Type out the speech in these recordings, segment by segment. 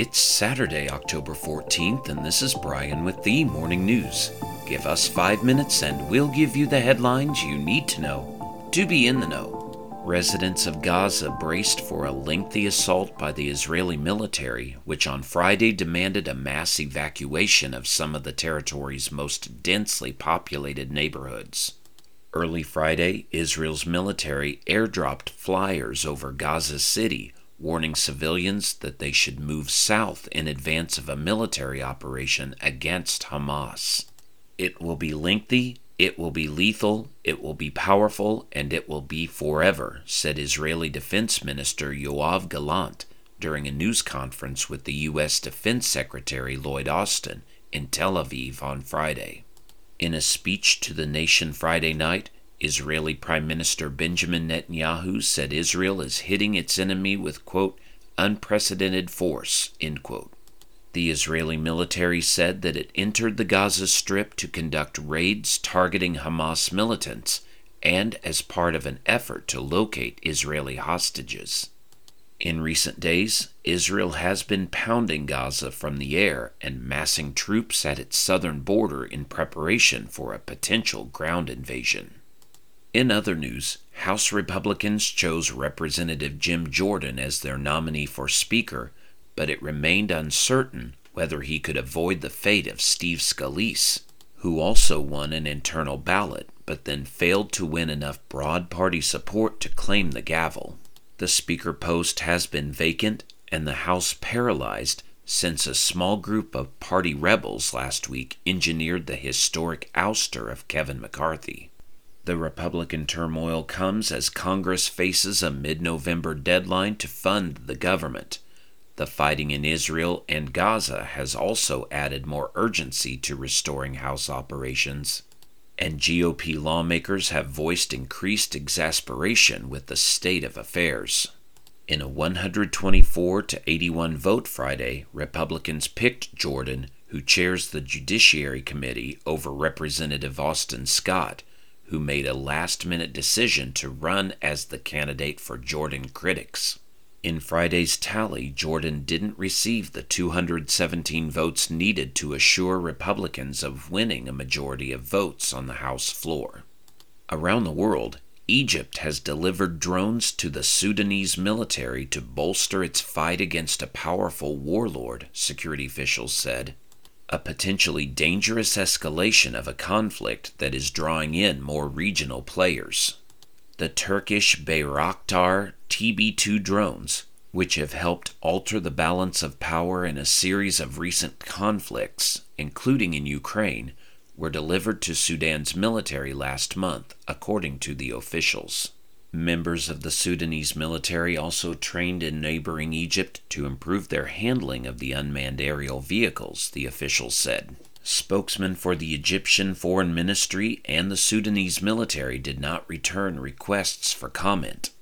It's Saturday, October 14th, and this is Brian with the Morning News. Give us five minutes and we'll give you the headlines you need to know to be in the know. Residents of Gaza braced for a lengthy assault by the Israeli military, which on Friday demanded a mass evacuation of some of the territory's most densely populated neighborhoods. Early Friday, Israel's military airdropped flyers over Gaza City warning civilians that they should move south in advance of a military operation against Hamas. It will be lengthy, it will be lethal, it will be powerful, and it will be forever, said Israeli Defense Minister Yoav Gallant during a news conference with the U.S. Defense Secretary Lloyd Austin in Tel Aviv on Friday. In a speech to the nation Friday night, Israeli Prime Minister Benjamin Netanyahu said Israel is hitting its enemy with, quote, unprecedented force, end quote. The Israeli military said that it entered the Gaza Strip to conduct raids targeting Hamas militants and as part of an effort to locate Israeli hostages. In recent days, Israel has been pounding Gaza from the air and massing troops at its southern border in preparation for a potential ground invasion. In other news, House Republicans chose Representative Jim Jordan as their nominee for Speaker, but it remained uncertain whether he could avoid the fate of Steve Scalise, who also won an internal ballot but then failed to win enough broad party support to claim the gavel. The Speaker post has been vacant and the House paralyzed since a small group of party rebels last week engineered the historic ouster of Kevin McCarthy. The Republican turmoil comes as Congress faces a mid November deadline to fund the government. The fighting in Israel and Gaza has also added more urgency to restoring House operations. And GOP lawmakers have voiced increased exasperation with the state of affairs. In a 124 to 81 vote Friday, Republicans picked Jordan, who chairs the Judiciary Committee, over Representative Austin Scott, who made a last minute decision to run as the candidate for Jordan critics. In Friday's tally, Jordan didn't receive the 217 votes needed to assure Republicans of winning a majority of votes on the House floor. Around the world, Egypt has delivered drones to the Sudanese military to bolster its fight against a powerful warlord, security officials said a potentially dangerous escalation of a conflict that is drawing in more regional players. The Turkish Bayraktar TB 2 drones, which have helped alter the balance of power in a series of recent conflicts, including in Ukraine, were delivered to Sudan's military last month, according to the officials. Members of the Sudanese military also trained in neighboring Egypt to improve their handling of the unmanned aerial vehicles, the officials said. Spokesmen for the Egyptian Foreign Ministry and the Sudanese military did not return requests for comment.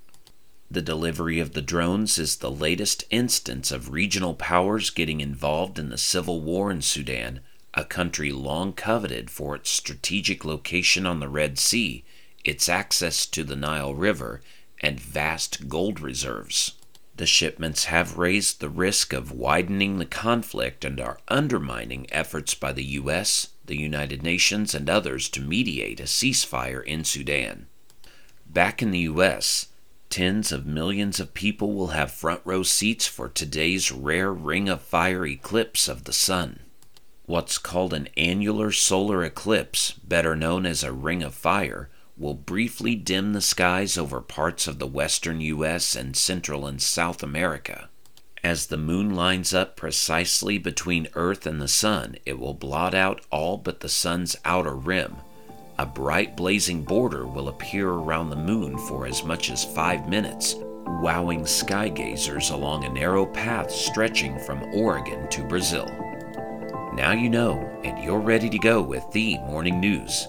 The delivery of the drones is the latest instance of regional powers getting involved in the civil war in Sudan, a country long coveted for its strategic location on the Red Sea its access to the Nile River, and vast gold reserves. The shipments have raised the risk of widening the conflict and are undermining efforts by the U.S., the United Nations, and others to mediate a ceasefire in Sudan. Back in the U.S., tens of millions of people will have front row seats for today's rare ring of fire eclipse of the sun. What's called an annular solar eclipse, better known as a ring of fire, will briefly dim the skies over parts of the western U.S. and Central and South America. As the moon lines up precisely between Earth and the Sun, it will blot out all but the Sun's outer rim. A bright blazing border will appear around the moon for as much as five minutes, wowing skygazers along a narrow path stretching from Oregon to Brazil. Now you know, and you're ready to go with the morning news.